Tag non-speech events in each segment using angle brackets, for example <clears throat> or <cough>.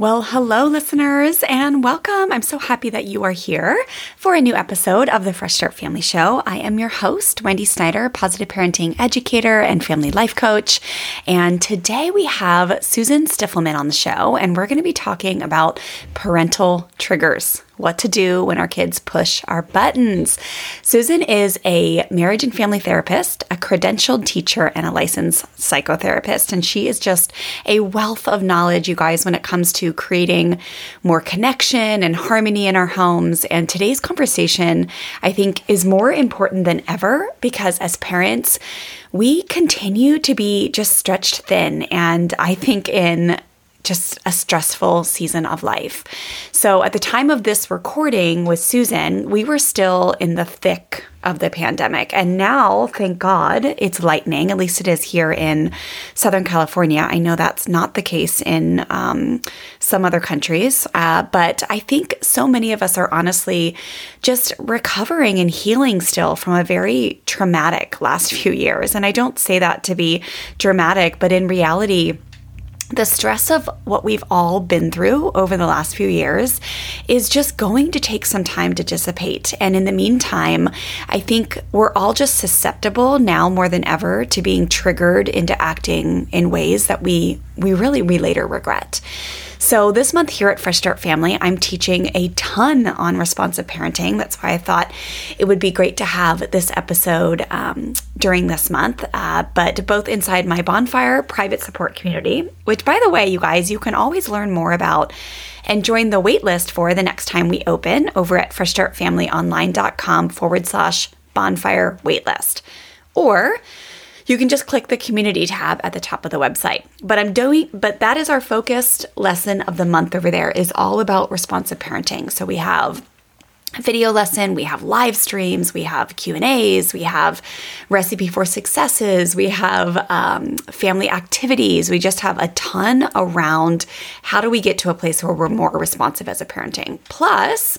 Well, hello, listeners, and welcome. I'm so happy that you are here for a new episode of the Fresh Start Family Show. I am your host, Wendy Snyder, positive parenting educator and family life coach. And today we have Susan Stiffelman on the show, and we're going to be talking about parental triggers what to do when our kids push our buttons. Susan is a marriage and family therapist, a credentialed teacher, and a licensed psychotherapist. And she is just a wealth of knowledge, you guys, when it comes to creating more connection and harmony in our homes. And today's conversation, I think, is more important than ever because as parents, we continue to be just stretched thin. And I think in just a stressful season of life. So, at the time of this recording with Susan, we were still in the thick of the pandemic. And now, thank God, it's lightening. At least it is here in Southern California. I know that's not the case in um, some other countries. Uh, but I think so many of us are honestly just recovering and healing still from a very traumatic last <laughs> few years. And I don't say that to be dramatic, but in reality, the stress of what we've all been through over the last few years is just going to take some time to dissipate. And in the meantime, I think we're all just susceptible now more than ever to being triggered into acting in ways that we we really we later regret. So, this month here at Fresh Start Family, I'm teaching a ton on responsive parenting. That's why I thought it would be great to have this episode um, during this month, uh, but both inside my bonfire private support community, which, by the way, you guys, you can always learn more about and join the waitlist for the next time we open over at freshstartfamilyonline.com forward slash bonfire waitlist. Or you can just click the community tab at the top of the website. But I'm doing but that is our focused lesson of the month over there is all about responsive parenting. So we have video lesson we have live streams we have q and a's we have recipe for successes we have um, family activities we just have a ton around how do we get to a place where we're more responsive as a parenting plus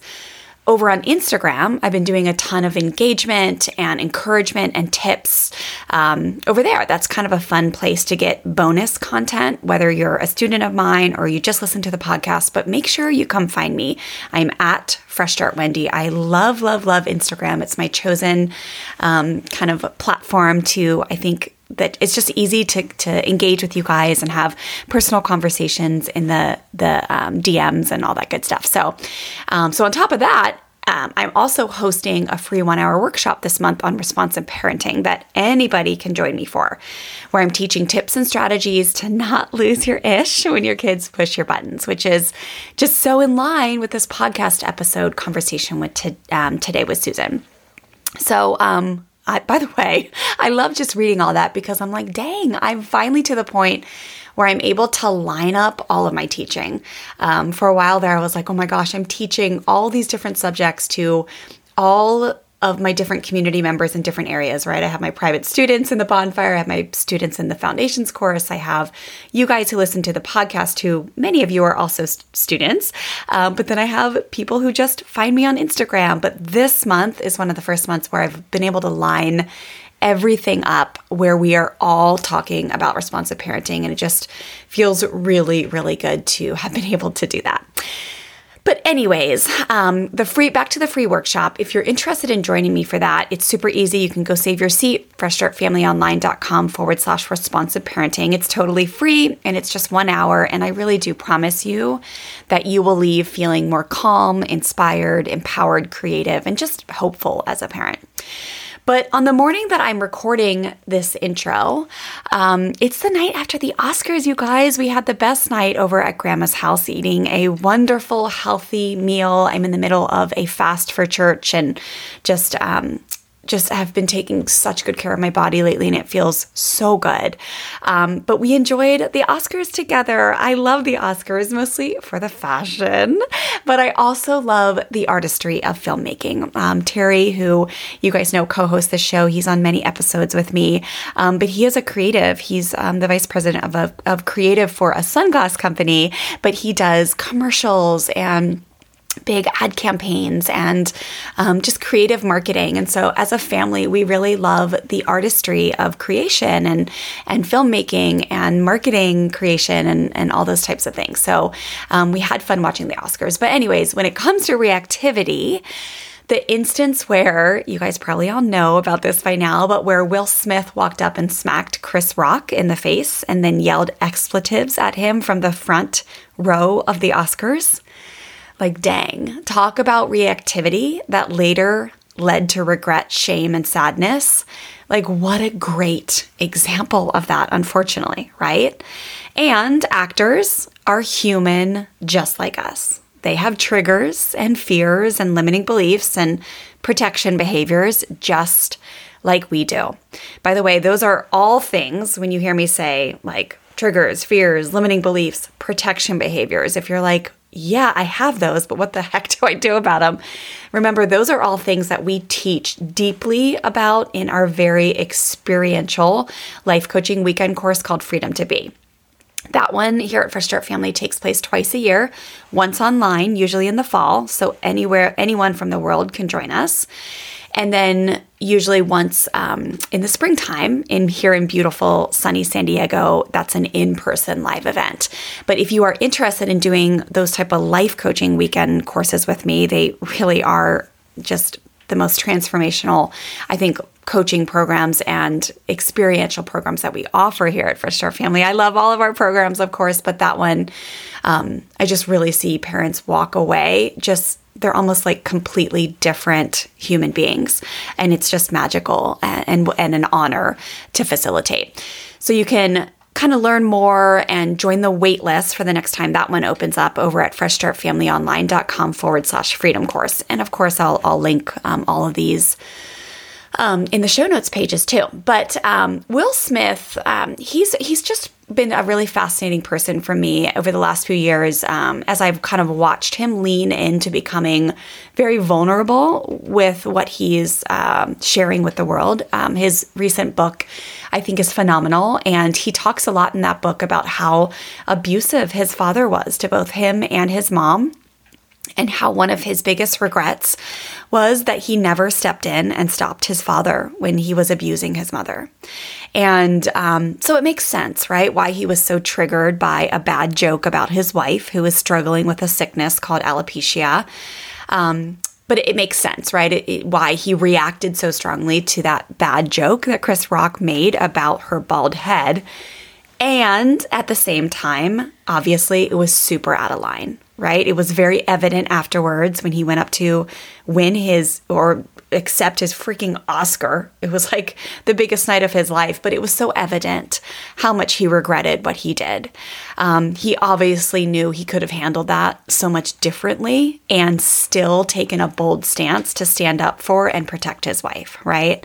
over on Instagram, I've been doing a ton of engagement and encouragement and tips um, over there. That's kind of a fun place to get bonus content, whether you're a student of mine or you just listen to the podcast. But make sure you come find me. I'm at Fresh Start Wendy. I love, love, love Instagram. It's my chosen um, kind of platform to, I think, that it's just easy to, to engage with you guys and have personal conversations in the the um, DMs and all that good stuff. So, um, so on top of that, um, I'm also hosting a free one hour workshop this month on responsive parenting that anybody can join me for, where I'm teaching tips and strategies to not <laughs> lose your ish when your kids push your buttons, which is just so in line with this podcast episode conversation with t- um, today with Susan. So, um, I, by the way, <laughs> I love just reading all that because I'm like, dang, I'm finally to the point where I'm able to line up all of my teaching. Um, for a while there, I was like, oh my gosh, I'm teaching all these different subjects to all of my different community members in different areas, right? I have my private students in the bonfire, I have my students in the foundations course, I have you guys who listen to the podcast, who many of you are also st- students, um, but then I have people who just find me on Instagram. But this month is one of the first months where I've been able to line everything up where we are all talking about responsive parenting, and it just feels really, really good to have been able to do that. But anyways, um, the free back to the free workshop. If you're interested in joining me for that, it's super easy. You can go save your seat, freshstartfamilyonline.com forward slash responsive parenting. It's totally free and it's just one hour. And I really do promise you that you will leave feeling more calm, inspired, empowered, creative, and just hopeful as a parent. But on the morning that I'm recording this intro, um, it's the night after the Oscars, you guys. We had the best night over at Grandma's house eating a wonderful, healthy meal. I'm in the middle of a fast for church and just, um, just have been taking such good care of my body lately and it feels so good. Um, but we enjoyed the Oscars together. I love the Oscars mostly for the fashion, but I also love the artistry of filmmaking. Um, Terry, who you guys know co hosts the show, he's on many episodes with me, um, but he is a creative. He's um, the vice president of, a, of creative for a sunglass company, but he does commercials and big ad campaigns and um, just creative marketing. And so, as a family, we really love the artistry of creation and and filmmaking and marketing creation and and all those types of things. So, um, we had fun watching the Oscars. But anyways, when it comes to reactivity. The instance where you guys probably all know about this by now, but where Will Smith walked up and smacked Chris Rock in the face and then yelled expletives at him from the front row of the Oscars like, dang, talk about reactivity that later led to regret, shame, and sadness. Like, what a great example of that, unfortunately, right? And actors are human just like us. They have triggers and fears and limiting beliefs and protection behaviors just like we do. By the way, those are all things when you hear me say like triggers, fears, limiting beliefs, protection behaviors. If you're like, yeah, I have those, but what the <laughs> heck do I do about them? Remember, those are all things that we teach deeply about in our very experiential life coaching weekend course called Freedom to Be. That one here at Fresh Start Family takes place twice a year, once online, usually in the fall. So anywhere, anyone from the world can join us. And then usually once um, in the springtime in here in beautiful sunny San Diego, that's an in-person live event. But if you are interested in doing those type of life coaching weekend courses with me, they really are just the most transformational, I think, coaching programs and experiential programs that we offer here at Fresh Start Family. I love all of our programs, of course, but that one, um, I just really see parents walk away just they're almost like completely different human beings and it's just magical and, and, and an honor to facilitate so you can kind of learn more and join the wait list for the next time that one opens up over at freshstartfamilyonline.com forward slash freedom course and of course i'll, I'll link um, all of these um, in the show notes pages too. But um, Will Smith, um, he's he's just been a really fascinating person for me over the last few years um, as I've kind of watched him lean into becoming very vulnerable with what he's um, sharing with the world. Um, his recent book, I think, is phenomenal. And he talks a lot in that book about how abusive his father was to both him and his mom and how one of his biggest regrets was that he never stepped in and stopped his father when he was abusing his mother. And um, so it makes sense, right? Why he was so triggered by a bad joke about his wife who was struggling with a sickness called alopecia. Um, but it, makes sense, right? It, it, why he reacted so strongly to that bad joke that Chris Rock made about her bald head. And at the same time, obviously, it was super out of line, right? It was very evident afterwards when he went up to win his or accept his freaking Oscar. It was like the biggest night of his life, but it was so evident how much he regretted what he did. Um, he obviously knew he could have handled that so much differently and still taken a bold stance to stand up for and protect his wife, right?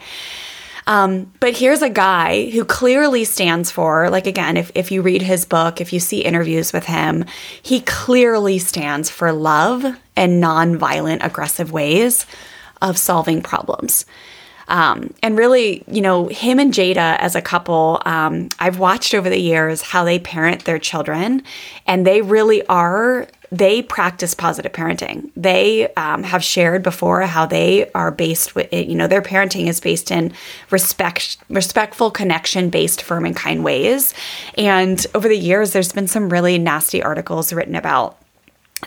Um, but here's a guy who clearly stands for, like, again, if, if you read his book, if you see interviews with him, he clearly stands for love and nonviolent, aggressive ways of solving problems. Um, and really, you know, him and Jada as a couple, um, I've watched over the years how they parent their children, and they really are they practice positive parenting. They um, have shared before how they are based with, you know, their parenting is based in respect, respectful, connection based, firm and kind ways. And over the years, there's been some really nasty articles written about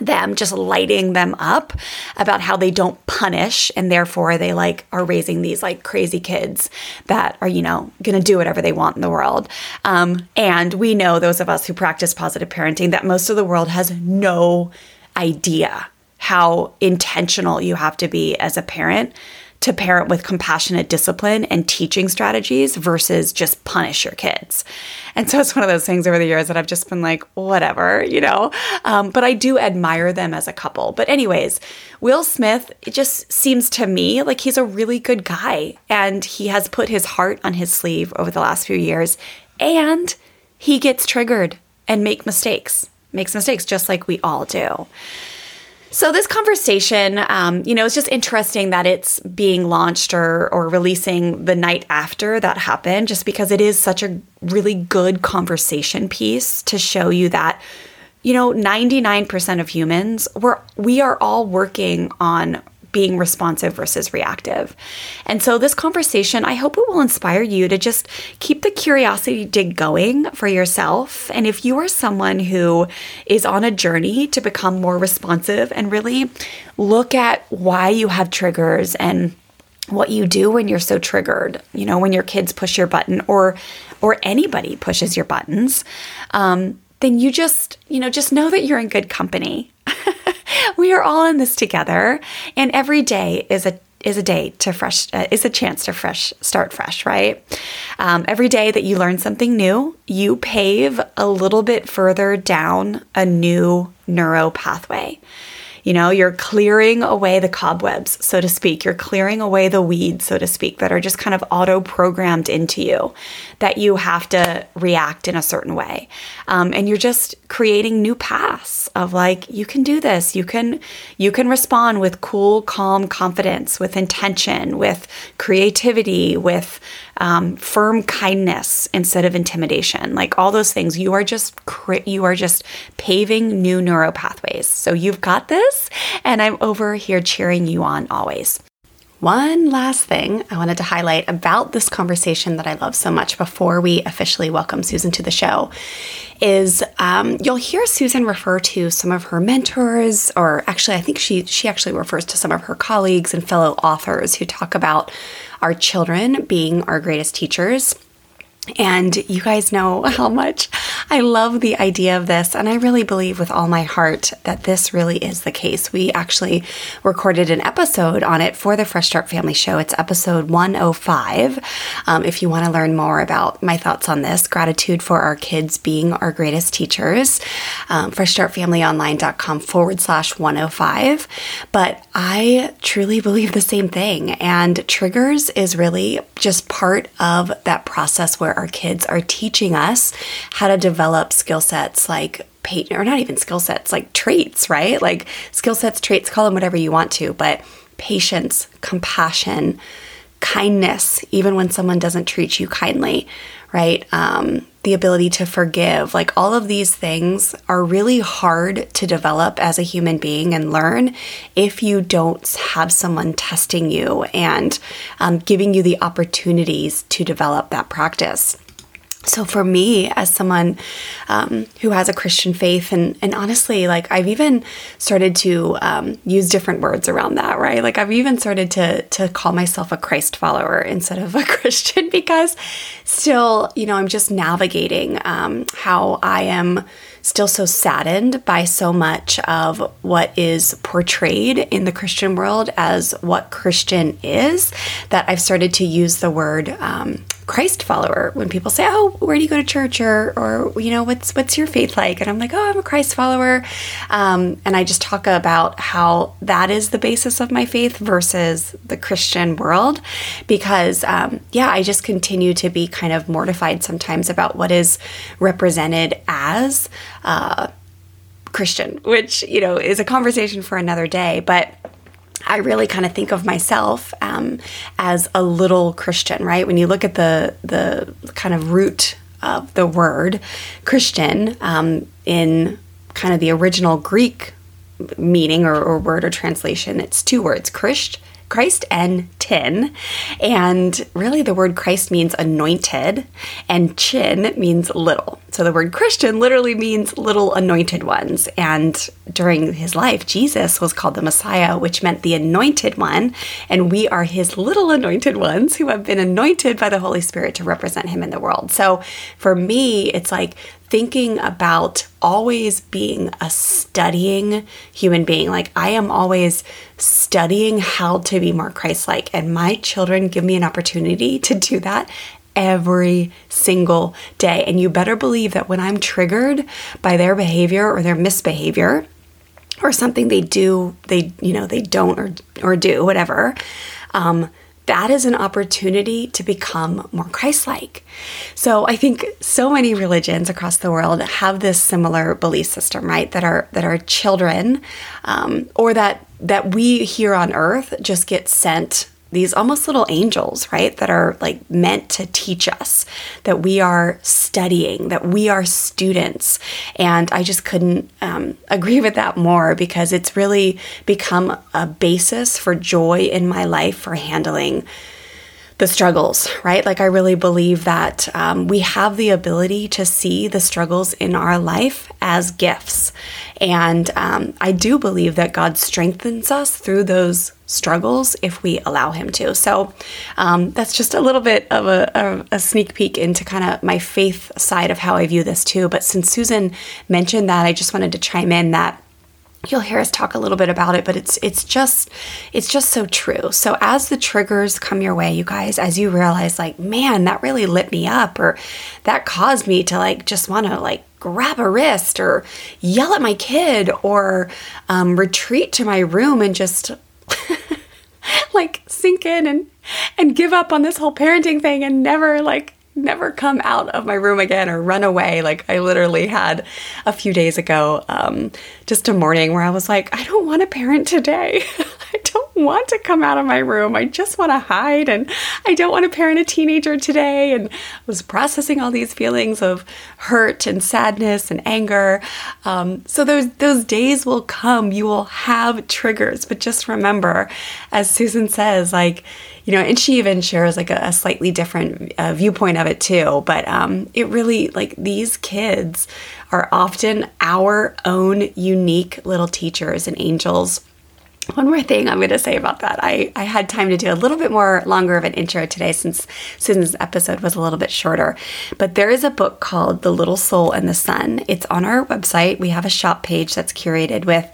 them just lighting them up about how they don't punish and therefore they like are raising these like crazy kids that are you know gonna do whatever they want in the world. Um, and we know those of us who practice positive parenting that most of the world has no idea how intentional you have to be as a parent to parent with compassionate discipline and teaching strategies versus just punish your kids. And so it's one of those things over the years that I've just been like, whatever, you know? Um, but I do admire them as a couple. But, anyways, Will Smith, it just seems to me like he's a really good guy. And he has put his heart on his sleeve over the last few years. And he gets triggered and make mistakes, makes mistakes just like we all do. So this conversation, um, you know, it's just interesting that it's being launched or or releasing the night after that happened, just because it is such a really good conversation piece to show you that, you know, ninety nine percent of humans we're we are all working on being responsive versus reactive. And so, this conversation, I hope it will inspire you to just keep the curiosity dig going for yourself. And if you are someone who is on a journey to become more responsive and really look at why you have triggers and what you do when you're so triggered, you know, when your kids push your button or or anybody pushes your buttons, um, then you just, you know, just know that you're in good company. <laughs> we are all in this together, and every day is a is a day to fresh uh, is a chance to fresh start fresh right? Um, every day that you learn something new you pave a little bit further down a new neuro pathway you know, you're clearing away the cobwebs, so to speak. You're clearing away the weeds, so to speak, that are just kind of auto programmed into you that you have to react in a certain way. Um, and you're just creating new paths of like, you can do this. You can, you can respond with cool, calm confidence, with intention, with creativity, with um, firm kindness instead of intimidation. Like all those things, you are just you are just paving new neuro pathways. So you've got this, and I'm over here cheering you on always. One last thing I wanted to highlight about this conversation that I love so much before we officially welcome Susan to the show is um, you'll hear Susan refer to some of her mentors, or actually, I think she she actually refers to some of her colleagues and fellow authors who talk about our children being our greatest teachers. And you guys know <laughs> how much I love the idea of this. And I really believe with all my heart that this really is the case. We actually recorded an episode on it for the Fresh Start Family Show. It's episode 105. Um, if you want to learn more about my thoughts on this, gratitude for our kids being our greatest teachers, um, freshstartfamilyonline.com forward slash 105. But I truly believe the same thing. And triggers is really just part of that process where our kids are teaching us how to develop skill sets like patience, or not even skill sets, like traits, right? Like skill sets, traits, call them whatever you want to, but patience, compassion, kindness, even when someone doesn't treat you kindly, right? Um, the ability to forgive, like all of these things are really hard to develop as a human being and learn if you don't have someone testing you and um, giving you the opportunities to develop that practice. So for me, as someone um, who has a Christian faith, and and honestly, like I've even started to um, use different words around that, right? Like I've even started to to call myself a Christ follower <laughs> instead of a <laughs> Christian because still, you know, I'm just navigating um, how I am still so saddened by so much of what is portrayed in the Christian world as what Christian is that I've started to use the word um, Christ follower when people say, "Oh, where do you go to church?" or or you know, what's what's your faith like? And I'm like, "Oh, I'm a Christ follower," um, and I just talk about how that is the basis of my faith versus the Christian world, because um, yeah, I just continue to be kind of mortified sometimes about what is represented as. Uh, Christian, which, you know, is a conversation for another day. But I really kind of think of myself um, as a little Christian, right? When you look at the the kind of root of the word Christian um, in kind of the original Greek meaning or, or, word or translation, it's two words: Christ Christ and tin. And really, the word Christ means anointed, and chin means little. So the word Christian literally means little anointed ones. And during his life, Jesus was called the Messiah, which meant the anointed one. And we are his little anointed ones who have been anointed by the Holy Spirit to represent him in the world. So for me, it's like thinking about always being a studying human being. Like I am always studying how to be more Christ like. And my children give me an opportunity to do that every single day. And you better believe that when I'm triggered by their behavior or their misbehavior, or something they do, they, you know, they don't or, or do, whatever, um, that is an opportunity to become more Christ-like. So I think so many religions across the world have this similar belief system, right? That our that our children, um, or that that we here on earth just get sent these almost little angels, right? That are like meant to teach us, that we are studying, that we are students. And I just couldn't um, <laughs> agree with that more because it's really become a basis for joy in my life for handling the struggles, right? Like, I really believe that um, we have the ability to see the struggles in our life as gifts. And um, I do believe that God strengthens us through those struggles if we allow Him to. So um, that's just a little bit of a, a, a sneak peek into kind of my faith side of how I view this too. But since Susan mentioned that, I just wanted to chime in that you'll hear us talk a little bit about it but it's it's just it's just so true so as the triggers come your way you guys as you realize like man that really lit me up or that caused me to like just want to like grab a wrist or yell at my kid or um, retreat to my room and just <laughs> like sink in and and give up on this whole parenting thing and never like never come out of my room again or run away. Like I literally had a few days ago, um, just a morning where I was like, I don't want to parent today. <laughs> I don't want to come out of my room. I just want to hide and I don't want to parent a teenager today. And I was processing all these feelings of hurt and sadness and anger. Um, so those those days will come. You will have triggers, but just remember, as Susan says, like you know, and she even shares like a, a slightly different uh, viewpoint of it too. But um, it really, like, these kids are often our own unique little teachers and angels one more thing I'm going to say about that. I, I had time to do a little bit more longer of an intro today since Susan's episode was a little bit shorter. But there is a book called The Little Soul and the Sun. It's on our website. We have a shop page that's curated with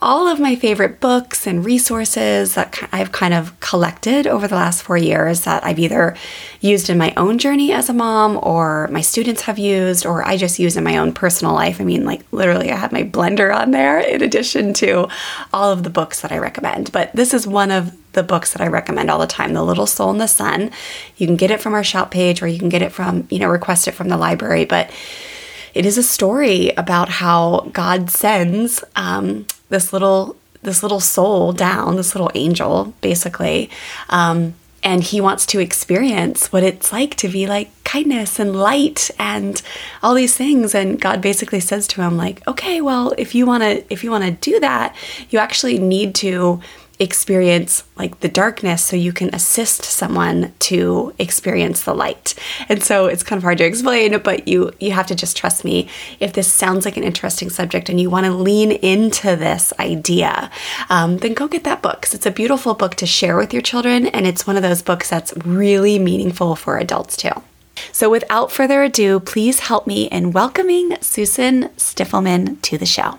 all of my favorite books and resources that I've kind of collected over the last four years that I've either used in my own journey as a mom or my students have used or I just use in my own personal life. I mean, like literally, I have my blender on there in addition to all of the books that I recommend. But this is one of the books that I recommend all the time, The Little Soul and the Sun. You can get it from our shop page or you can get it from, you know, request it from the library. But it is a story about how God sends um, this little this little soul down, this little angel, basically. Um, and he wants to experience what it's like to be like kindness and light and all these things and god basically says to him like okay well if you want to if you want to do that you actually need to experience like the darkness so you can assist someone to experience the light. And so it's kind of hard to explain but you you have to just trust me. If this sounds like an interesting subject and you want to lean into this idea um, then go get that book. Because it's a beautiful book to share with your children and it's one of those books that's really meaningful for adults too. So without further ado please help me in welcoming susan stiffelman to the show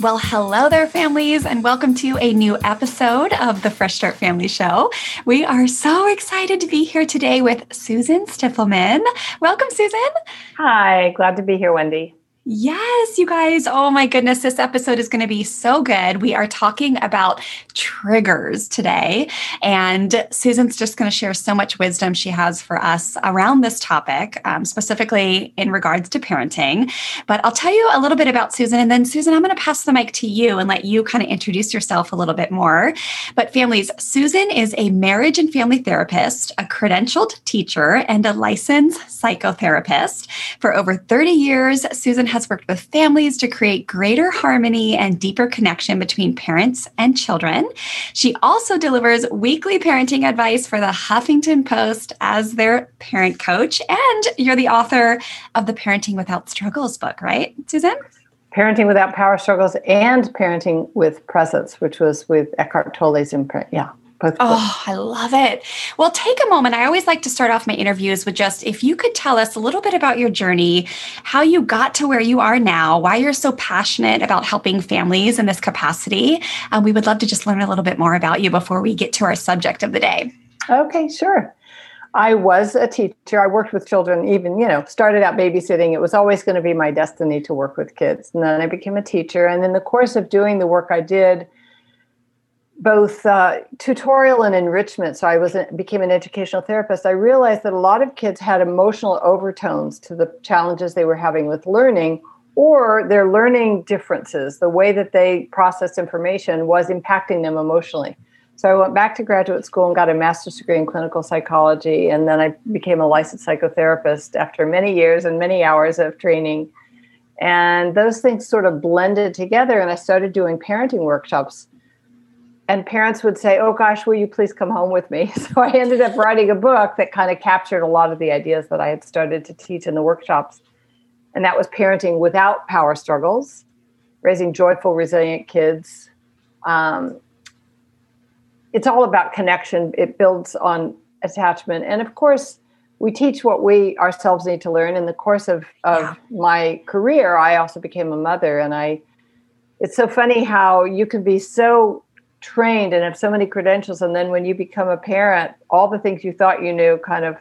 Well, hello there, families, and welcome to a new episode of the Fresh Start Family Show. We are so excited to be here today with Susan Stiffelman. Welcome, Susan. Hi, glad to be here, Wendy. Yes, you guys. Oh my goodness, this episode is going to be so good. We are talking about triggers today, and Susan's just going to share so much wisdom she has for us around this topic, um, specifically in regards to parenting. But I'll tell you a little bit about Susan, and then Susan, I'm going to pass the mic to you and let you kind of introduce yourself a little bit more. But families, Susan is a marriage and family therapist, a credentialed teacher, and a licensed psychotherapist. For over 30 years, Susan has has worked with families to create greater harmony and deeper connection between parents and children. She also delivers weekly parenting advice for the Huffington Post as their parent coach. And you're the author of the Parenting Without Struggles book, right, Susan? Parenting Without Power Struggles and Parenting with Presence, which was with Eckhart Tolle's imprint. Yeah. Both oh, I love it. Well, take a moment. I always like to start off my interviews with just if you could tell us a little bit about your journey, how you got to where you are now, why you're so passionate about helping families in this capacity. Um, we would love to just learn a little bit more about you before we get to our subject of the day. Okay, sure. I was a teacher. I worked with children, even, you know, started out babysitting. It was always going to be my destiny to work with kids. And then I became a teacher. And in the course of doing the work I did, both uh, tutorial and enrichment. So I was a, became an educational therapist. I realized that a lot of kids had emotional overtones to the challenges they were having with learning, or their learning differences. The way that they processed information was impacting them emotionally. So I went back to graduate school and got a master's degree in clinical psychology, and then I became a licensed psychotherapist after many years and many hours of training. And those things sort of blended together, and I started doing parenting workshops and parents would say, Oh gosh, will you please come home with me? <laughs> So I ended up writing a book that kind of captured a lot of the ideas that I had started to teach in the workshops. And that was parenting without power struggles, raising joyful, resilient kids. Um, it's all about connection, it builds on attachment. And of course, we teach what we ourselves need to learn. In the course of, of yeah. my career, I also became a mother. And I, it's so funny how you can be so trained and have so many credentials and then when you become a parent all the things you thought you knew kind of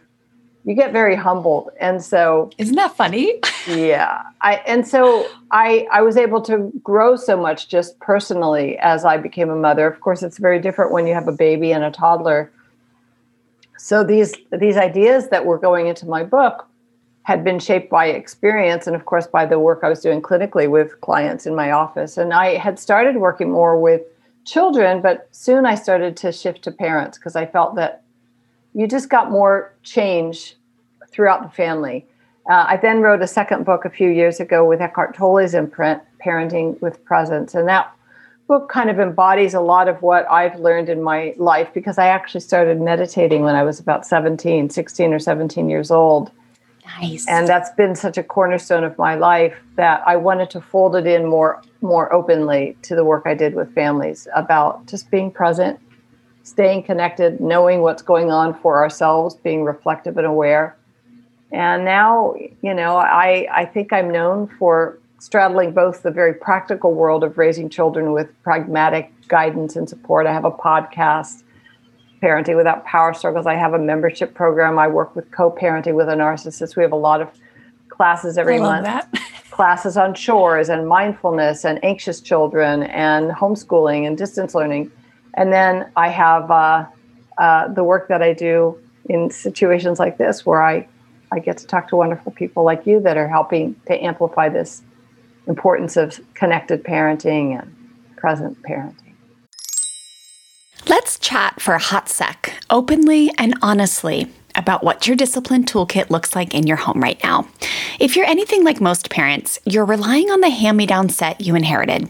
you get very humbled. And so isn't that funny? Yeah. I and so i i was able to grow so much just personally as i became a mother. Of course it's very different when you have a baby and a toddler. So these these ideas that were going into my book had been shaped by experience and of course by the work i was doing clinically with clients in my office. And i had started working more with children, but soon I started to shift to parents because I felt that you just got more change throughout the family. Uh, I then wrote a second book a few years ago with Eckhart Tolle's imprint, Parenting with Presence. And that book kind of embodies a lot of what I've learned in my life because I actually started meditating when I was about 17, 16 or 17 years old. Nice. And that's been such a cornerstone of my life that I wanted to fold it in more more openly to the work I did with families about just being present, staying connected, knowing what's going on for ourselves, being reflective and aware. And now, you know, I I think I'm known for straddling both the very practical world of raising children with pragmatic guidance and support. I have a podcast Parenting Without Power Struggles. I have a membership program. I work with co parenting with a narcissist. We have a lot of classes every month. <laughs> classes on chores and mindfulness and anxious children and homeschooling and distance learning. And then I have uh, uh, the work that I do in situations like this where I, I get to talk to wonderful people like you that are helping to amplify this importance of connected parenting and present parenting. Let's chat for a hot sec, openly and honestly, about what your discipline toolkit looks like in your home right now. If you're anything like most parents, you're relying on the hand me down set you inherited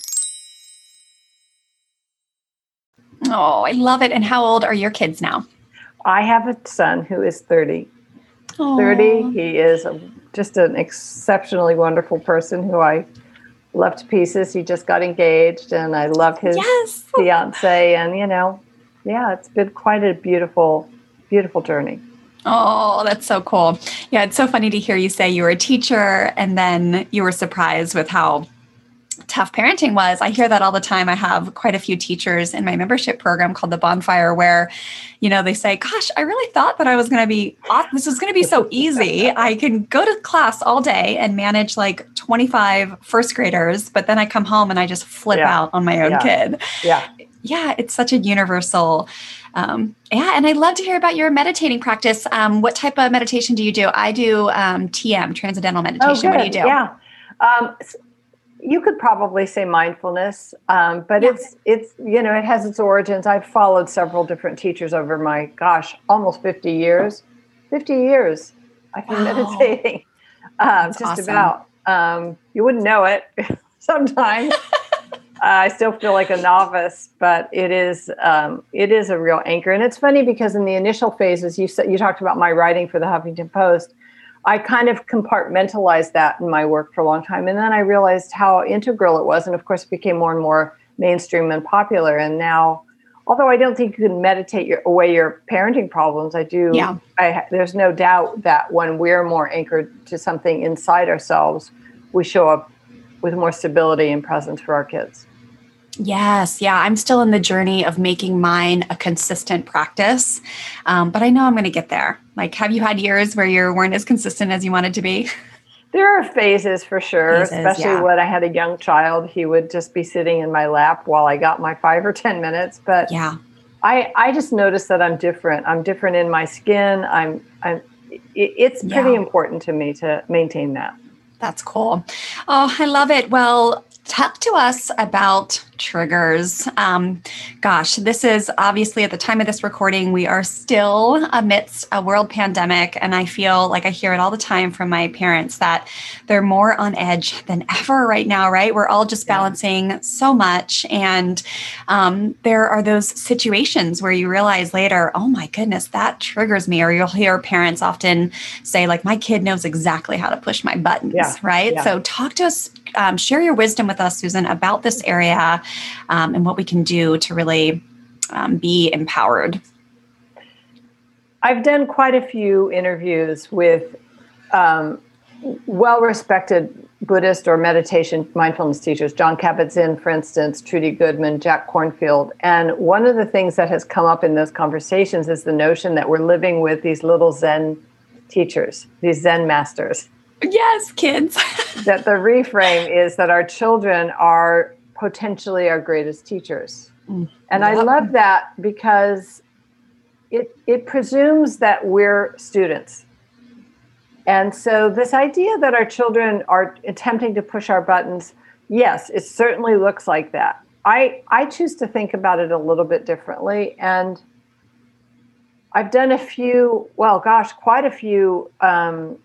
Oh, I love it. And how old are your kids now? I have a son who is 30. Aww. 30. He is a, just an exceptionally wonderful person who I love to pieces. He just got engaged and I love his yes. fiance. And, you know, yeah, it's been quite a beautiful, beautiful journey. Oh, that's so cool. Yeah, it's so funny to hear you say you were a teacher and then you were surprised with how tough parenting was. I hear that all the time. I have quite a few teachers in my membership program called the Bonfire where, you know, they say, "Gosh, I really thought that I was going to be this was going to be so easy. I can go to class all day and manage like 25 first graders, but then I come home and I just flip yeah. out on my own yeah. kid." Yeah. Yeah, it's such a universal um, yeah, and I'd love to hear about your meditating practice. Um, what type of meditation do you do? I do um, TM, Transcendental Meditation. Oh, what do you do? Yeah. Um, you could probably say mindfulness, um, but yeah. it's it's you know it has its origins. I've followed several different teachers over my gosh, almost fifty years. Fifty years, I've been wow. meditating. <laughs> Uh, just awesome. about. Um, you wouldn't know it <laughs> sometimes. uh, <laughs> I still feel like a novice, but it is um, it is a real anchor. And it's funny because in the initial phases, you said you talked about my writing for the Huffington Post I kind of compartmentalized that in my work for a long time. And then I realized how integral it was. And of course, it became more and more mainstream and popular. And now, although I don't think you can meditate your, away your parenting problems, I do. Yeah. I, there's no doubt that when we're more anchored to something inside ourselves, we show up with more stability and presence for our kids. Yes, yeah, I'm still in the journey of making mine a consistent practice, um, but I know I'm going to get there. Like, have you had years where you weren't as consistent as you wanted to be? There are phases for sure, phases, especially yeah. when I had a young child. He would just be sitting in my lap while I got my five or 10 minutes. But yeah, I, I just noticed that I'm different. I'm different in my skin. I'm, I'm, it's pretty yeah. important to me to maintain that. That's cool. Oh, I love it. Well, talk to us about triggers. Um, gosh, this is obviously at the time of this recording, we are still amidst a world pandemic. And I feel like I hear it all the time from my parents that they're more on edge than ever right now, right? We're all just balancing so much. And um, there are those situations where you realize later, oh my goodness, that triggers me. Or you'll hear parents often say, like, my kid knows exactly how to push my buttons, yeah. right? Yeah. So talk to us, um, share your wisdom with us, Susan, about this area um, and what we can do to really um, be empowered. I've done quite a few interviews with um, well respected Buddhist or meditation mindfulness teachers, Jon Kabat-Zinn, for instance, Trudy Goodman, Jack Kornfield. And one of the things that has come up in those conversations is the notion that we're living with these little Zen teachers, these Zen masters. Yes, kids. <laughs> that the reframe is that our children are potentially our greatest teachers. Mm. And yep. I love that because it it presumes that we're students. And so this idea that our children are attempting to push our buttons, yes, it certainly looks like that. I I choose to think about it a little bit differently and I've done a few, well, gosh, quite a few um,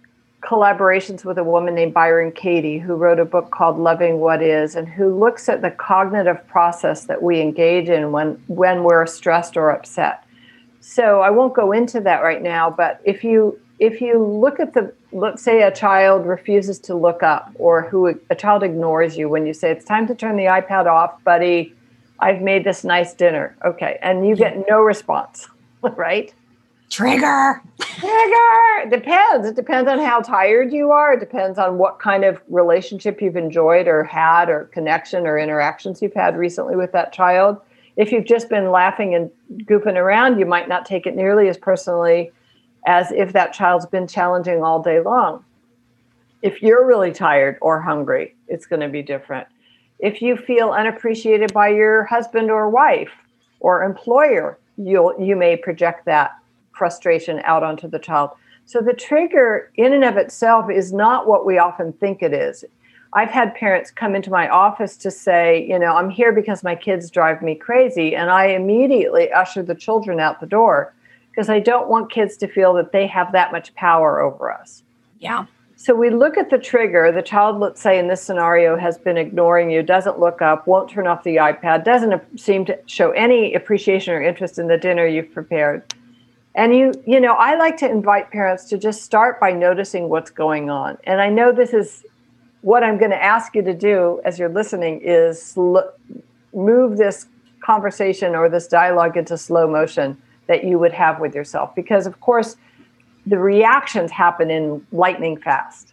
collaborations with a woman named Byron Katie, who wrote a book called Loving What Is, and who looks at the cognitive process that we engage in when, when we're stressed or upset. So I won't go into that right now, but if you if you look at the let's say a child refuses to look up or who a child ignores you when you say it's time to turn the iPad off, buddy, I've made this nice dinner. Okay. And you get no response, <laughs> right? Trigger. Trigger. Depends. It depends on how tired you are. It depends on what kind of relationship you've enjoyed or had or connection or interactions you've had recently with that child. If you've just been laughing and goofing around, you might not take it nearly as personally as if that child's been challenging all day long. If you're really tired or hungry, it's going to be different. If you feel unappreciated by your husband or wife or employer, you'll you may project that frustration out onto the child. So the trigger in and of itself is not what we often think it is. I've had parents come into my office to say, you know, I'm here because my kids drive me crazy. And I immediately usher the children out the door because I don't want kids to feel that they have that much power over us. Yeah. So we look at the trigger. The child, let's say in this scenario, has been ignoring you, doesn't look up, won't turn off the iPad, doesn't seem to show any appreciation or interest in the dinner you've prepared. And you, you know, I like to invite parents to just start by noticing what's going on. And I know this is what I'm going to ask you to do as you're listening is sl- move this conversation or this dialogue into slow motion that you would have with yourself. Because, of course, the reactions happen in lightning fast.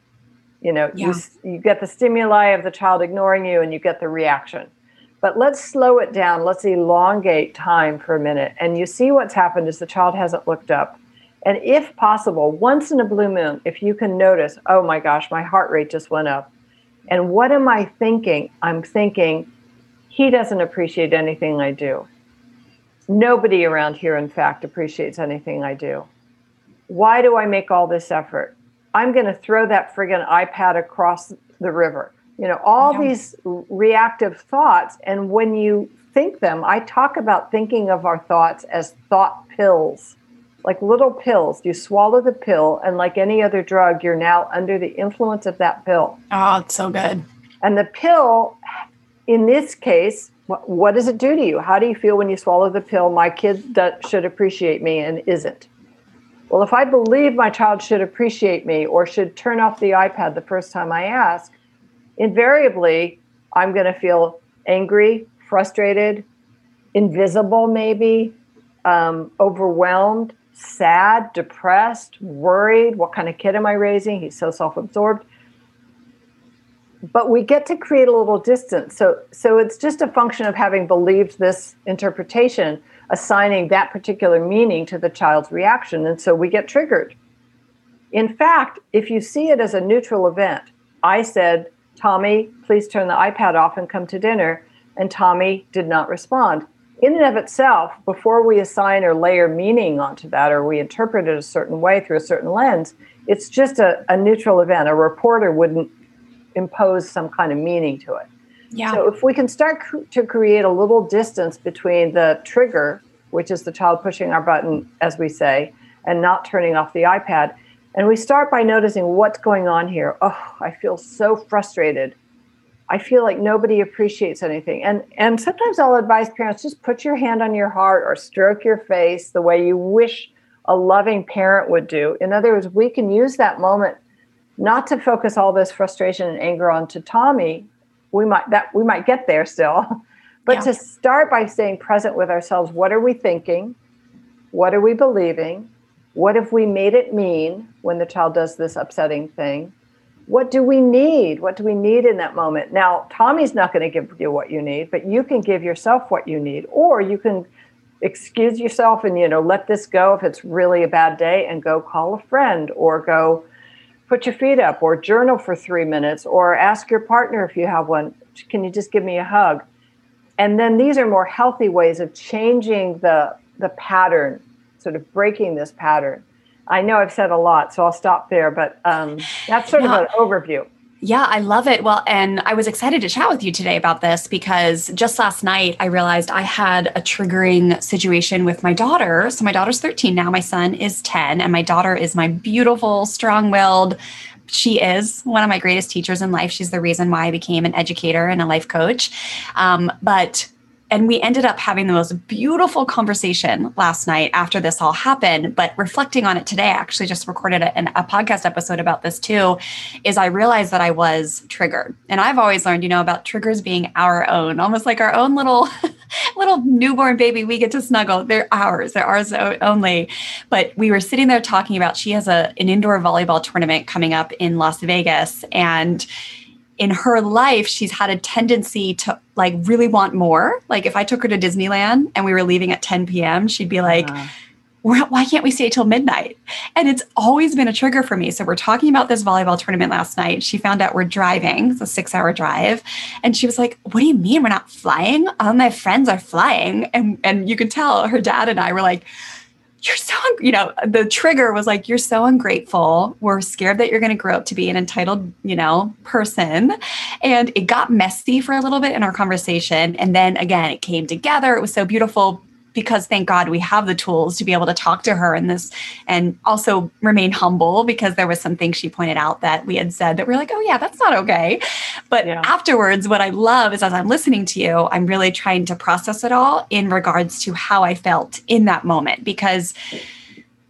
You know, yeah. you, you get the stimuli of the child ignoring you and you get the reaction. But let's slow it down. Let's elongate time for a minute. And you see what's happened is the child hasn't looked up. And if possible, once in a blue moon, if you can notice, oh my gosh, my heart rate just went up. And what am I thinking? I'm thinking, he doesn't appreciate anything I do. Nobody around here, in fact, appreciates anything I do. Why do I make all this effort? I'm going to throw that friggin' iPad across the river you know all yeah. these reactive thoughts. And when you think them i talk about thinking of our thoughts as thought pills like little pills. You swallow the pill and like any other drug you're now under the influence of that pill. Oh it's so good. And the pill in this case what, what does it do to you? How do you feel when you swallow the pill? My kid should appreciate me and isn't. Well if i believe my child should appreciate me or should turn off the ipad the first time i ask invariably I'm going to feel angry, frustrated, invisible, maybe, um, overwhelmed, sad, depressed, worried. What kind of kid am I raising? He's so self absorbed. But we get to create a little distance. So, so it's just a function of having believed this interpretation, assigning that particular meaning to the child's reaction. And so we get triggered. In fact, if you see it as a neutral event, I said, Tommy, please turn the iPad off and come to dinner. And Tommy did not respond. In and of itself, before we assign or layer meaning onto that or we interpret it a certain way through a certain lens, it's just a, a neutral event. A reporter wouldn't impose some kind of meaning to it. Yeah. So if we can start cr- to create a little distance between the trigger, which is the child pushing our button, as we say, and not turning off the iPad, and we start by noticing what's going on here. Oh, I feel so frustrated. I feel like nobody appreciates anything. And and sometimes I'll advise parents just put your hand on your heart or stroke your face the way you wish a loving parent would do. In other words, we can use that moment not to focus all this frustration and anger onto Tommy. We might that we might get there still. <laughs> But yeah. to start by staying present with ourselves, what are we thinking? What are we believing? What if we made it mean when the child does this upsetting thing? What do we need? What do we need in that moment? Now, Tommy's not going to give you what you need, but you can give yourself what you need, or you can excuse yourself and you know let this go if it's really a bad day and go call a friend or go put your feet up or journal for three minutes or ask your partner if you have one can you just give me a hug and then these are more healthy ways of changing the the pattern sort of breaking this pattern. I know I've said a lot, so I'll stop there, but um, that's sort yeah. of an overview. Yeah, I love it. Well, and I was excited to chat with you today about this because just last night I realized I had a triggering situation with my daughter. So my daughter's 13 now, my son is 10, and my daughter is my beautiful, strong willed, she is one of my greatest teachers in life. She's the reason why I became an educator and a life coach. Um, but and we ended up having the most beautiful conversation last night after this all happened. But reflecting on it today, I actually just recorded a, a podcast episode about this too. Is I realized that I was triggered, and I've always learned, you know, about triggers being our own, almost like our own little <laughs> little newborn baby we get to snuggle. They're ours. They're ours only. But we were sitting there talking about she has a an indoor volleyball tournament coming up in Las Vegas, and in her life, she's had a tendency to like really want more. Like if I took her to Disneyland and we were leaving at 10 p.m., she'd be like, uh why can't we stay till midnight? And it's always been a trigger for me. So we're talking about this volleyball tournament last night. She found out we're driving, it's a six hour drive. And she was like, What do you mean we're not flying? All my friends are flying. And and you could tell her dad and I were like, you're so you know the trigger was like you're so ungrateful. We're scared that you're going to grow up to be an entitled you know person. And it got messy for a little bit in our conversation. And then again it came together. It was so beautiful because thank God we have the tools to be able to talk to her in this and also remain humble because there was some things she pointed out that we had said that we are like, oh yeah, that's not okay. But yeah. afterwards, what I love is as I'm listening to you, I'm really trying to process it all in regards to how I felt in that moment because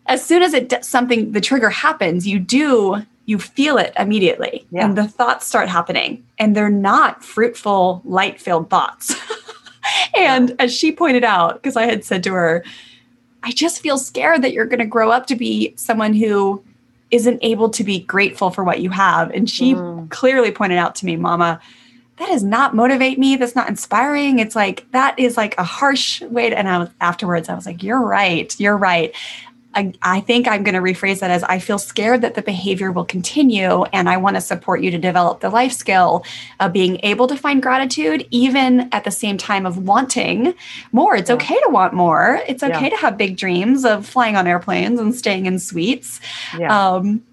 as soon as it something the trigger happens, you do you feel it immediately yeah. and the thoughts start happening and they're not fruitful light filled thoughts <laughs> <laughs> and as she pointed out, because I had said to her, I just feel scared that you're going to grow up to be someone who isn't able to be grateful for what you have. And she mm. clearly pointed out to me, Mama, that does not motivate me. That's not inspiring. It's like, that is like a harsh way to, and I was afterwards, I was like, you're right. You're right. I, I think I'm going to rephrase that as I feel scared that the behavior will continue, and I want to support you to develop the life skill of being able to find gratitude, even at the same time of wanting more. It's yeah. okay to want more. It's okay yeah. to have big dreams of flying on airplanes and staying in suites. Yeah. Um,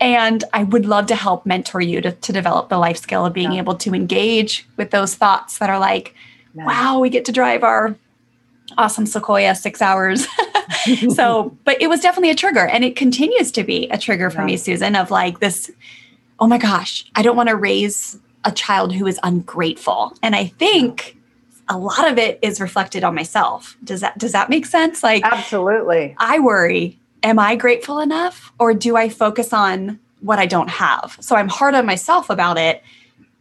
and I would love to help mentor you to, to develop the life skill of being able to engage with those thoughts that are like, wow, we get to drive our awesome Sequoia six hours. <laughs> so, <laughs> but it was definitely a trigger and it continues to be a trigger for yeah. me, Susan, of like this, oh my gosh, I don't want to raise a child who is ungrateful. And I think a lot of it is reflected on myself. Does that does that make sense? Like Absolutely. I worry, am I grateful enough or do I focus on what I don't have? So I'm hard on myself about it.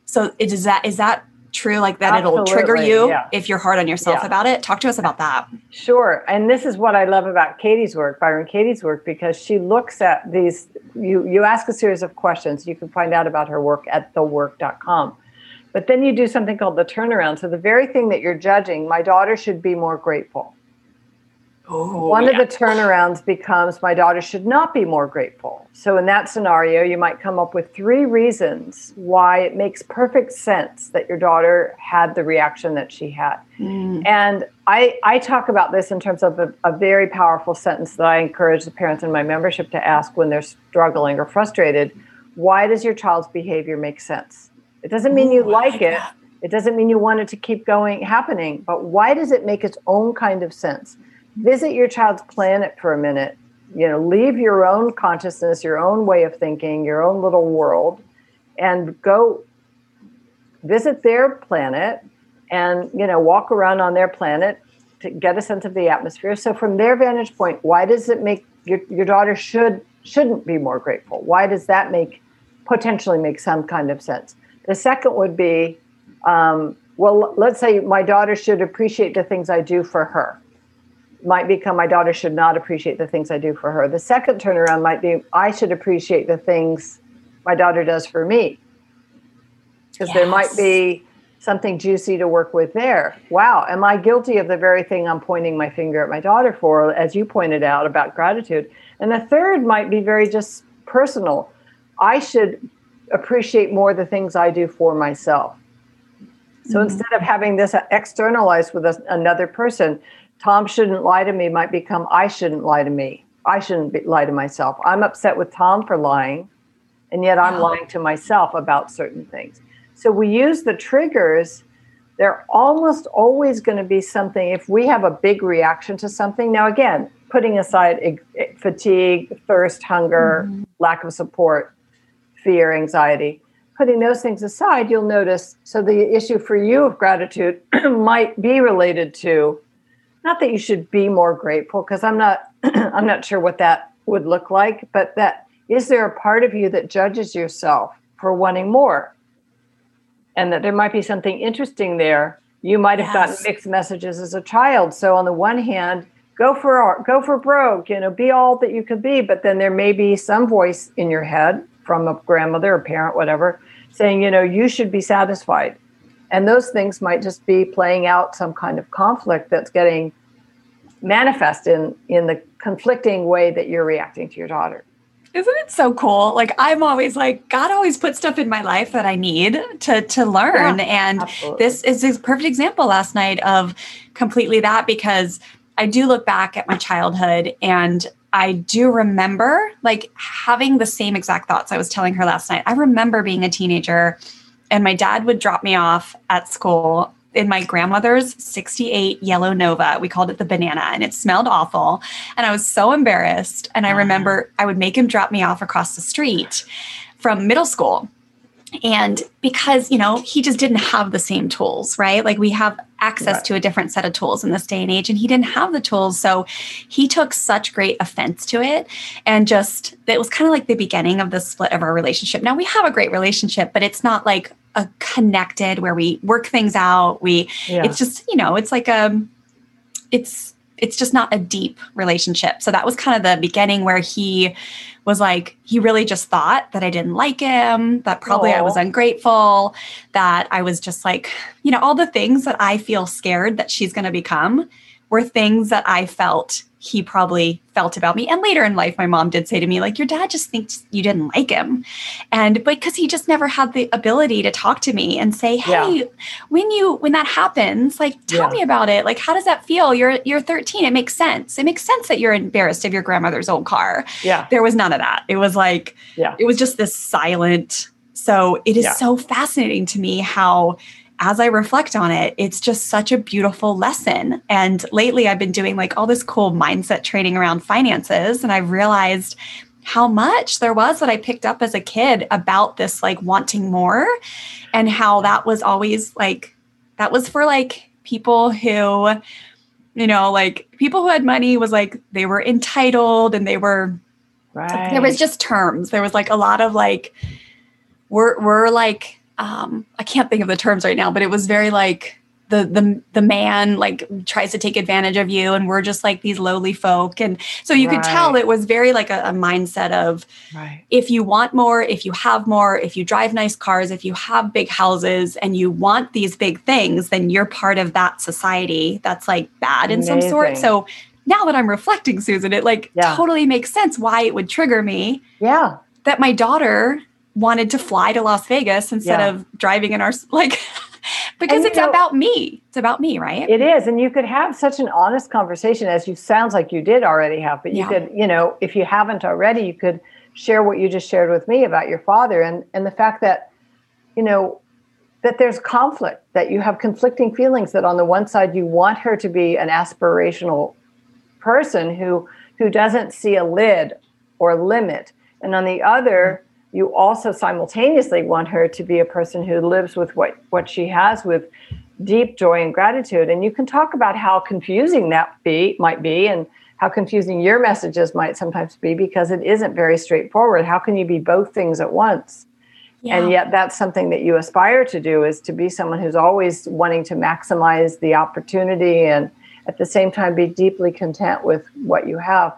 So it is that is that true like that Absolutely, it'll trigger you yeah. if you're hard on yourself yeah. about it? Talk to us about that. Sure and this is what i love about katie's work byron katie's work because she looks at these you you ask a series of questions you can find out about her work at thework.com but then you do something called the turnaround. So the very thing that you're judging my daughter should be more grateful Ooh, One yeah. of the turnarounds becomes my daughter should not be more grateful. So, in that scenario, you might come up with three reasons why it makes perfect sense that your daughter had the reaction that she had. Mm. And I, I talk about this in terms of a, a, very powerful sentence that I encourage the parents in my membership to ask when they're struggling or frustrated Why does your child's behavior make sense? It doesn't mean Ooh, you like, like it. That. It doesn't mean you want it to keep going happening, but why does it make its own kind of sense? Visit your child's planet for a minute. You know leave your own consciousness your own way of thinking your own little world and go visit their planet and you know walk around on their planet to get a sense of the atmosphere. So from their vantage point why does it make your, your daughter should shouldn't be more grateful? Why does that make potentially make some kind of sense? The second would be um, well let's say my daughter should appreciate the things i do for her might become my daughter should not appreciate the things I do for her. The second turnaround might be I should appreciate the things my daughter does for me. Because yes. there might be something juicy to work with there. Wow, am I guilty of the very thing I'm pointing my finger at my daughter for, as you pointed out about gratitude? And the third might be very just personal. I should appreciate more the things I do for myself. So mm-hmm. instead of having this externalized with another person, Tom shouldn't lie to me might become I shouldn't lie to me. I shouldn't be, lie to myself. I'm upset with Tom for lying, and yet I'm lying to myself about certain things. So we use the triggers. They're almost always going to be something, if we have a big reaction to something. Now, again, putting aside fatigue, thirst, hunger, mm-hmm. lack of support, fear, anxiety. Putting those things aside, you'll notice. So, the issue for you of gratitude <clears throat> might be related to not that you should be more grateful, because I'm not, <clears throat> I'm not sure what that would look like, but that is there a part of you that judges yourself for wanting more? And that there might be something interesting there. You might have yes. gotten mixed messages as a child. So, on the one hand, go for go for broke, you know, be all that you could be. But then there may be some voice in your head from a grandmother or parent, whatever, saying, you know, you should be satisfied. And those things might just be playing out some kind of conflict that's getting manifest in in the conflicting way that you're reacting to your daughter. Isn't it so cool? Like I'm always like God always put stuff in my life that I need to to learn, yeah, and absolutely. this is a perfect example last night of completely that because I do look back at my childhood and I do remember like having the same exact thoughts I was telling her last night. I remember being a teenager and my dad would drop me off at school in my grandmother's 68 yellow Nova. We called it the banana and it smelled awful. And I was so embarrassed. And I remember I would make him drop me off across the street from middle school. And because, you know, he just didn't have the same tools, right? Like we have access right. to a different set of tools in this day and age, and he didn't have the tools. So he took such great offense to it. And just, it was kind of like the beginning of the split of our relationship. Now we have a great relationship, but it's not like a connected where we work things out. We, yeah. it's just, you know, it's like a, it's, it's just not a deep relationship. So that was kind of the beginning where he was like, he really just thought that I didn't like him, that probably Aww. I was ungrateful, that I was just like, you know, all the things that I feel scared that she's going to become were things that I felt he probably felt about me. And later in life, my mom did say to me, like, your dad just thinks you didn't like him. And because he just never had the ability to talk to me and say, Hey, yeah. when you when that happens, like tell yeah. me about it. Like, how does that feel? You're you're 13. It makes sense. It makes sense that you're embarrassed of your grandmother's old car. Yeah. There was none of that. It was like, yeah, it was just this silent. So it is yeah. so fascinating to me how as I reflect on it, it's just such a beautiful lesson. And lately, I've been doing like all this cool mindset training around finances. And I've realized how much there was that I picked up as a kid about this like wanting more and how that was always like, that was for like people who, you know, like people who had money was like they were entitled and they were, right. there was just terms. There was like a lot of like, we're, we're like, um, I can't think of the terms right now, but it was very like the the the man like tries to take advantage of you, and we're just like these lowly folk, and so you right. could tell it was very like a, a mindset of right. if you want more, if you have more, if you drive nice cars, if you have big houses, and you want these big things, then you're part of that society that's like bad in Amazing. some sort. So now that I'm reflecting, Susan, it like yeah. totally makes sense why it would trigger me. Yeah. That my daughter wanted to fly to Las Vegas instead yeah. of driving in our like <laughs> because and, it's know, about me. It's about me, right? It is. And you could have such an honest conversation as you sounds like you did already have, but you yeah. could, you know, if you haven't already, you could share what you just shared with me about your father and and the fact that, you know, that there's conflict, that you have conflicting feelings that on the one side you want her to be an aspirational person who who doesn't see a lid or limit. And on the other, you also simultaneously want her to be a person who lives with what, what she has with deep joy and gratitude. And you can talk about how confusing that be might be and how confusing your messages might sometimes be because it isn't very straightforward. How can you be both things at once? Yeah. And yet that's something that you aspire to do is to be someone who's always wanting to maximize the opportunity and at the same time be deeply content with what you have.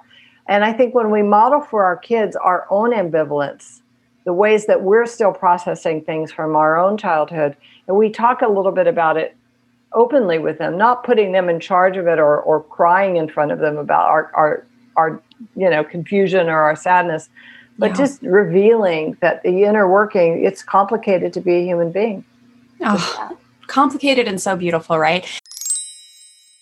And I think when we model for our kids our own ambivalence, the ways that we're still processing things from our own childhood. And we talk a little bit about it openly with them, not putting them in charge of it or, or crying in front of them about our, our, our you know, confusion or our sadness, but yeah. just revealing that the inner working, it's complicated to be a human being. Oh, complicated and so beautiful, right?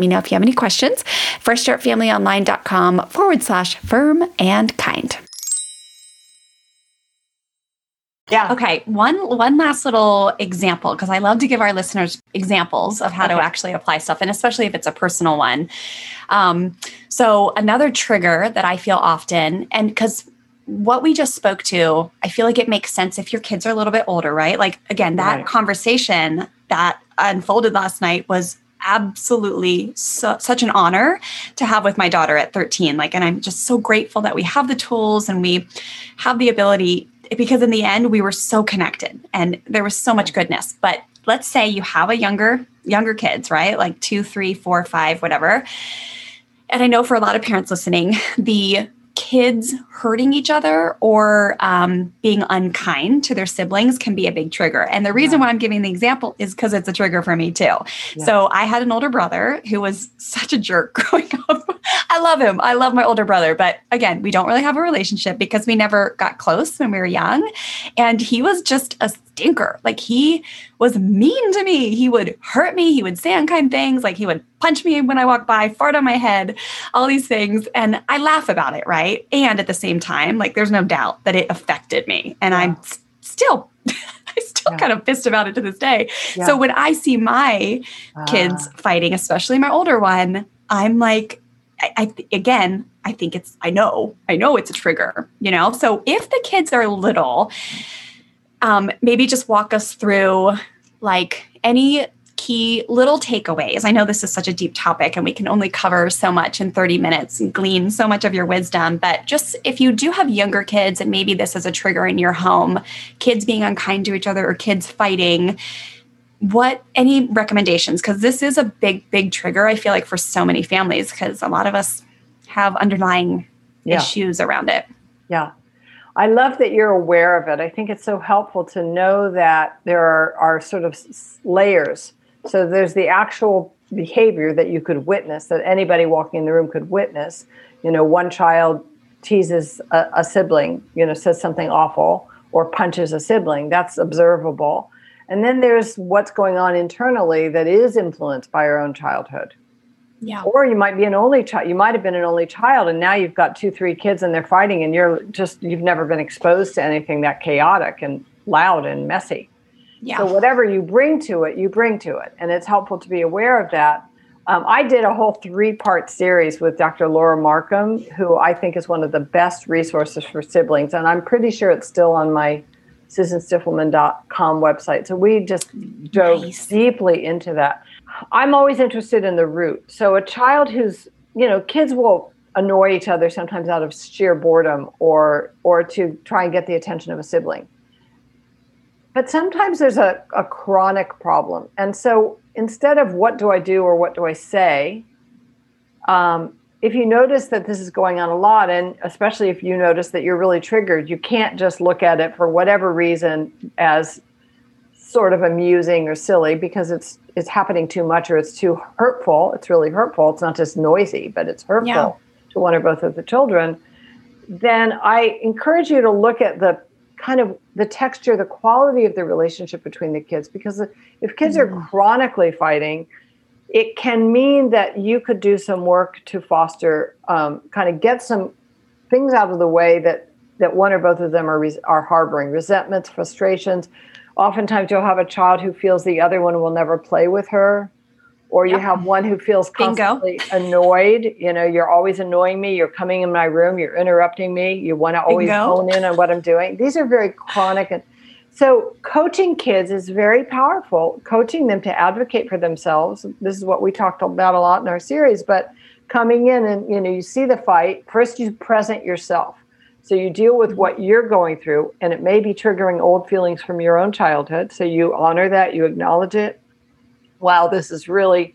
me know if you have any questions. FreshStartFamilyOnline.com forward slash firm and kind. Yeah. Okay. One one last little example because I love to give our listeners examples of how okay. to actually apply stuff, and especially if it's a personal one. Um, so another trigger that I feel often, and because what we just spoke to, I feel like it makes sense if your kids are a little bit older, right? Like again, that right. conversation that unfolded last night was absolutely so, such an honor to have with my daughter at 13 like and i'm just so grateful that we have the tools and we have the ability because in the end we were so connected and there was so much goodness. But let's say you have a younger younger kids right? Like two three four five whatever. And i know for a lot of parents listening the kids hurting each other or um, being unkind to their siblings can be a big trigger. And the reason yeah. why I'm giving the example is because it's a trigger for me too. Yeah. So I had an older brother who was such a jerk <laughs> growing up. I love him. I love my older brother. But again, we don't really have a relationship because we never got close when we were young. And he was just a stinker. Like he was mean to me. He would hurt me. He would say unkind things. Like he would punch me when I walk by, fart on my head, all these things. And I laugh about it, right? And at the same time, like there's no doubt that it affected me. And yeah. I'm still <laughs> I still yeah. kind of pissed about it to this day. Yeah. So when I see my uh. kids fighting, especially my older one, I'm like, I, I th- again, I think it's, I know, I know it's a trigger, you know? So if the kids are little, um, maybe just walk us through like any key little takeaways. I know this is such a deep topic and we can only cover so much in 30 minutes and glean so much of your wisdom. But just if you do have younger kids and maybe this is a trigger in your home, kids being unkind to each other or kids fighting, what any recommendations? Because this is a big, big trigger, I feel like, for so many families because a lot of us have underlying yeah. issues around it. Yeah. I love that you're aware of it. I think it's so helpful to know that there are, are sort of layers. So there's the actual behavior that you could witness, that anybody walking in the room could witness. You know, one child teases a, a sibling, you know, says something awful or punches a sibling. That's observable. And then there's what's going on internally that is influenced by our own childhood. Yeah. Or you might be an only child. You might have been an only child, and now you've got two, three kids, and they're fighting, and you're just you've never been exposed to anything that chaotic and loud and messy. Yeah. So whatever you bring to it, you bring to it, and it's helpful to be aware of that. Um, I did a whole three-part series with Dr. Laura Markham, who I think is one of the best resources for siblings, and I'm pretty sure it's still on my susanstiffelman.com website. So we just dove nice. deeply into that. I'm always interested in the root. So a child who's, you know, kids will annoy each other sometimes out of sheer boredom or or to try and get the attention of a sibling. But sometimes there's a, a chronic problem. And so instead of what do I do or what do I say, um, if you notice that this is going on a lot, and especially if you notice that you're really triggered, you can't just look at it for whatever reason as sort of amusing or silly because it's it's happening too much or it's too hurtful. It's really hurtful. It's not just noisy, but it's hurtful yeah. to one or both of the children. Then I encourage you to look at the kind of the texture, the quality of the relationship between the kids because if kids mm. are chronically fighting, it can mean that you could do some work to foster, um, kind of get some things out of the way that that one or both of them are are harboring resentments, frustrations. Oftentimes, you'll have a child who feels the other one will never play with her, or you yep. have one who feels constantly Bingo. annoyed. You know, you're always annoying me. You're coming in my room. You're interrupting me. You want to always Bingo. hone in on what I'm doing. These are very chronic and so, coaching kids is very powerful. Coaching them to advocate for themselves. This is what we talked about a lot in our series. But coming in and you know, you see the fight. First, you present yourself. So you deal with what you're going through, and it may be triggering old feelings from your own childhood. So you honor that, you acknowledge it. Wow, this is really,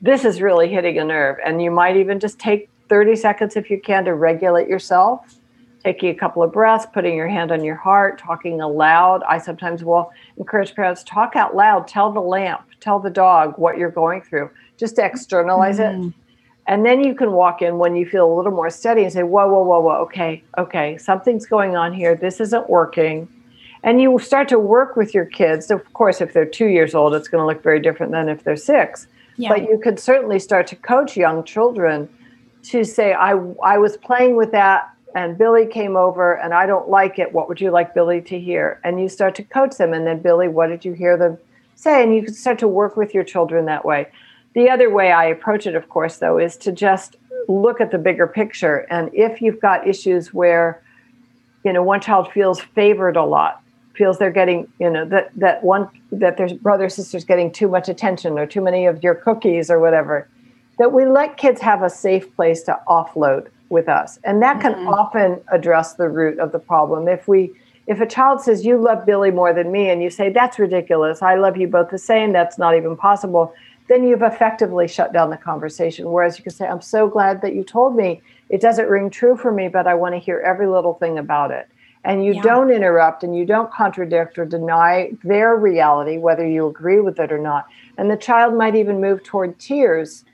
this is really hitting a nerve, and you might even just take 30 seconds if you can to regulate yourself taking a couple of breaths, putting your hand on your heart, talking aloud. I sometimes will encourage parents talk out loud, tell the lamp, tell the dog what you're going through, just to externalize mm-hmm. it. And then you can walk in when you feel a little more steady and say, whoa, whoa, whoa, whoa, okay, okay, something's going on here. This isn't working. And you start to work with your kids. Of course, if they're two years old, it's going to look very different than if they're six. Yeah. But you could certainly start to coach young children to say, I, I was playing with that and Billy came over and I don't like it. What would you like Billy to hear? And you start to coach them. And then, Billy, what did you hear them say? And you can start to work with your children that way. The other way I approach it, of course, though, is to just look at the bigger picture. And if you've got issues where, you know, one child feels favored a lot, feels they're getting, you know, that, that one, that their brother sister's getting too much attention or too many of your cookies or whatever, that we let kids have a safe place to offload with us. And that can mm-hmm. often address the root of the problem. If we if a child says you love billy more than me and you say that's ridiculous. I love you both the same. That's not even possible then you've effectively shut down the conversation. Whereas you can say i'm so glad that you told me. It doesn't ring true for me but i want to hear every little thing about it. And you yeah. don't interrupt and you don't contradict or deny their reality whether you agree with it or not. And the child might even move toward tears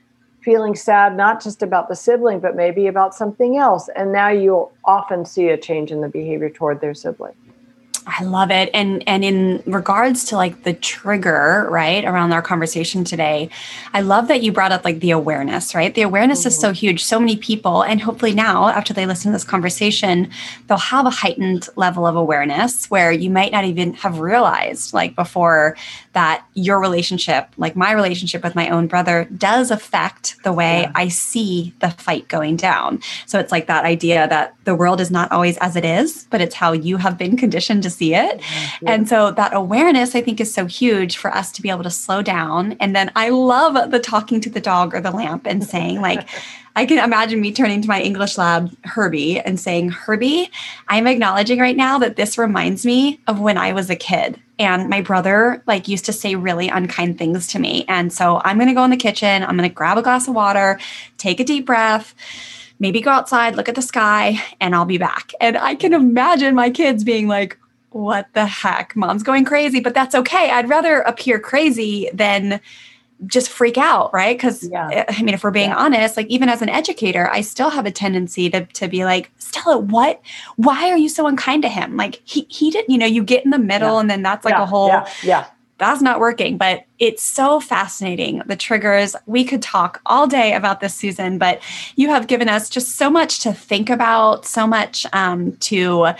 feeling sad not just about the sibling but maybe about something else. And now you'll often see a change in the behavior toward their sibling I love it. And and in regards to like the trigger, right, around our conversation today, I love that you brought up like the awareness, right? The awareness mm-hmm. is so mm-hmm. huge. So many people, and hopefully now after they listen to this conversation, they'll have a heightened level of awareness where you might not even have realized like before that your relationship, like my relationship with my own brother, does affect the way yeah. I see the fight going down. So it's like that idea that the world is not always as it is, but it's how you have been conditioned to see it. Mm-hmm. And so that awareness, I think, is so huge for us to be able to slow down. And then I love the talking to the dog or the lamp and saying, like, <laughs> I can imagine me turning to my English lab, Herbie, and saying, Herbie, I'm acknowledging right now that this reminds me of when I was a kid. And my brother like used to say really unkind things to me. And so I'm gonna go in the kitchen, I'm gonna grab a glass of water, take a deep breath maybe go outside, look at the sky, and I'll be back. And I can imagine my kids being like, what the heck? Mom's going crazy, but that's okay. I'd rather appear crazy than just freak out, right? Because yeah. Eh, I mean, if we're being yeah. honest, like even as an educator, I still have a tendency to to be like, Stella, what? Why are you so unkind to him? Like he he didn't, you know, you get in the middle, yeah. and then that's like a whole yeah that's not working. But it's so fascinating. The triggers, we could talk all day about this, Susan, but you have given us just so much to think about, so much um, to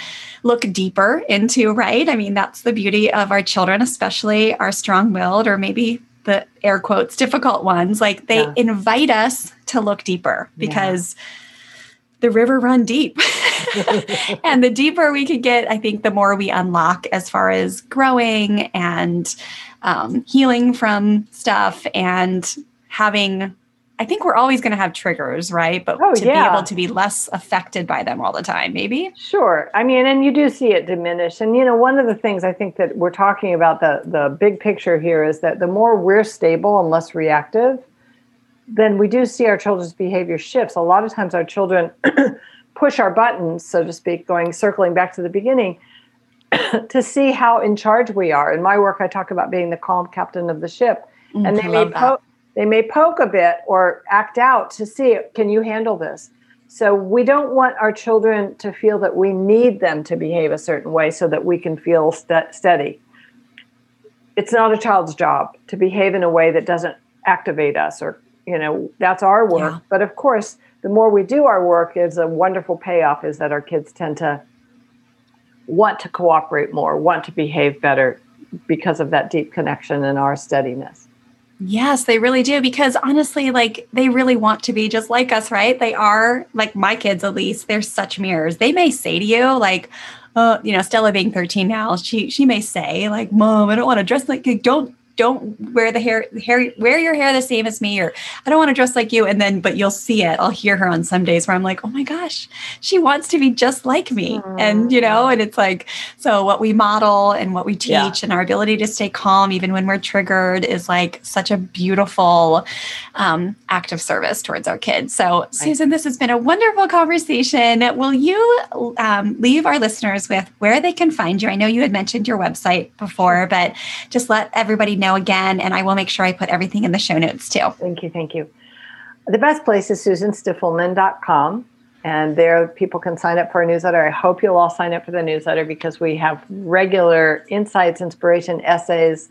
look deeper into, right? I mean, that's the beauty of our children, especially our strong willed or maybe the air quotes difficult ones. Like they yeah. invite us to look deeper because. Yeah the river run deep. <laughs> <laughs> and the deeper we could get, I think the more we unlock as far as growing and um, healing from stuff and having I think we're always going to have triggers, right? But oh, to yeah. be able to be less affected by them all the time, maybe. Sure. I mean, and you do see it diminish. And you know, one of the things I think that we're talking about the the big picture here is that the more we're stable and less reactive, then we do see our children's behavior shifts. A lot of times, our children <clears throat> push our buttons, so to speak, going circling back to the beginning. <clears throat> to see how in charge we are. In my work, I talk about being the calm captain of the ship, mm, and they may po- they may poke a bit or act out to see can you handle this? So we don't want our children to feel that we need them to behave a certain way so that we can feel st- steady. It's not a child's job to behave in a way that doesn't activate us or you know that's our work. Yeah. But of course, the more we do our work is a wonderful payoff is that our kids tend to want to cooperate more, want to behave better because of that deep connection and our steadiness. Yes, they really do. Because honestly, like they really want to be just like us, right? They are like my kids, at least. They're such mirrors. They may say to you, like, uh, you know, Stella being 13 now, she she may say, like, Mom, I don't want to dress like don't don't wear the hair hair wear your hair the same as me or i don't want to dress like you and then but you'll see it i'll hear her on some days where i'm like oh my gosh she wants to be just like me mm. and you know and it's like so what we model and what we teach yeah. and our ability to stay calm even when we're triggered is like such a beautiful um, act of service towards our kids so right. susan this has been a wonderful conversation will you um, leave our listeners with where they can find you i know you had mentioned your website before but just let everybody know again, and I will make sure I put everything in the show notes too. Thank you. Thank you. The best place is susanstiffelman.com. And there, people can sign up for a newsletter. I hope you'll all sign up for the newsletter because we have regular insights, inspiration, essays,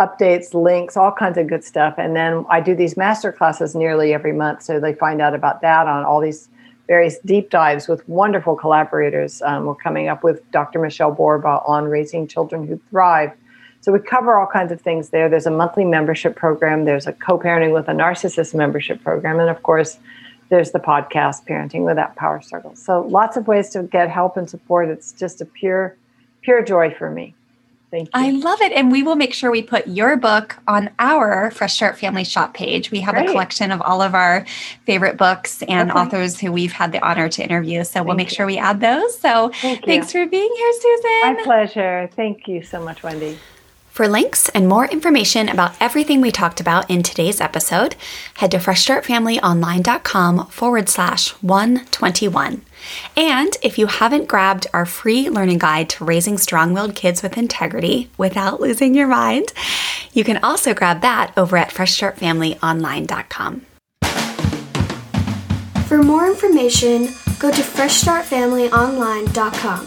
updates, links, all kinds of good stuff. And then I do these master classes nearly every month. So they find out about that on all these various deep dives with wonderful collaborators. Um, we're coming up with Dr. Michelle Borba on raising children who thrive so we cover all kinds of things there. There's a monthly membership program, there's a co parenting with a narcissist membership program, and of course, there's the podcast, Parenting Without Power Struggle. So lots of ways to get help and support. It's just a pure, pure joy for me. Thank you. I love it. And we will make sure we put your book on our Fresh Start Family Shop page. We have Great. a collection of all of our favorite books and okay. authors who we've had the honor to interview. So Thank we'll make you. sure we add those. So Thank thanks for being here, Susan. My pleasure. Thank you so much, Wendy. For links and more information about everything we talked about in today's episode, head to freshstartfamilyonline.com forward slash 121. And if you haven't grabbed our free learning guide to raising strong willed kids with integrity without losing your mind, you can also grab that over at freshstartfamilyonline.com. For more information, go to freshstartfamilyonline.com.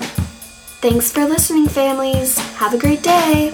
Thanks for listening, families. Have a great day.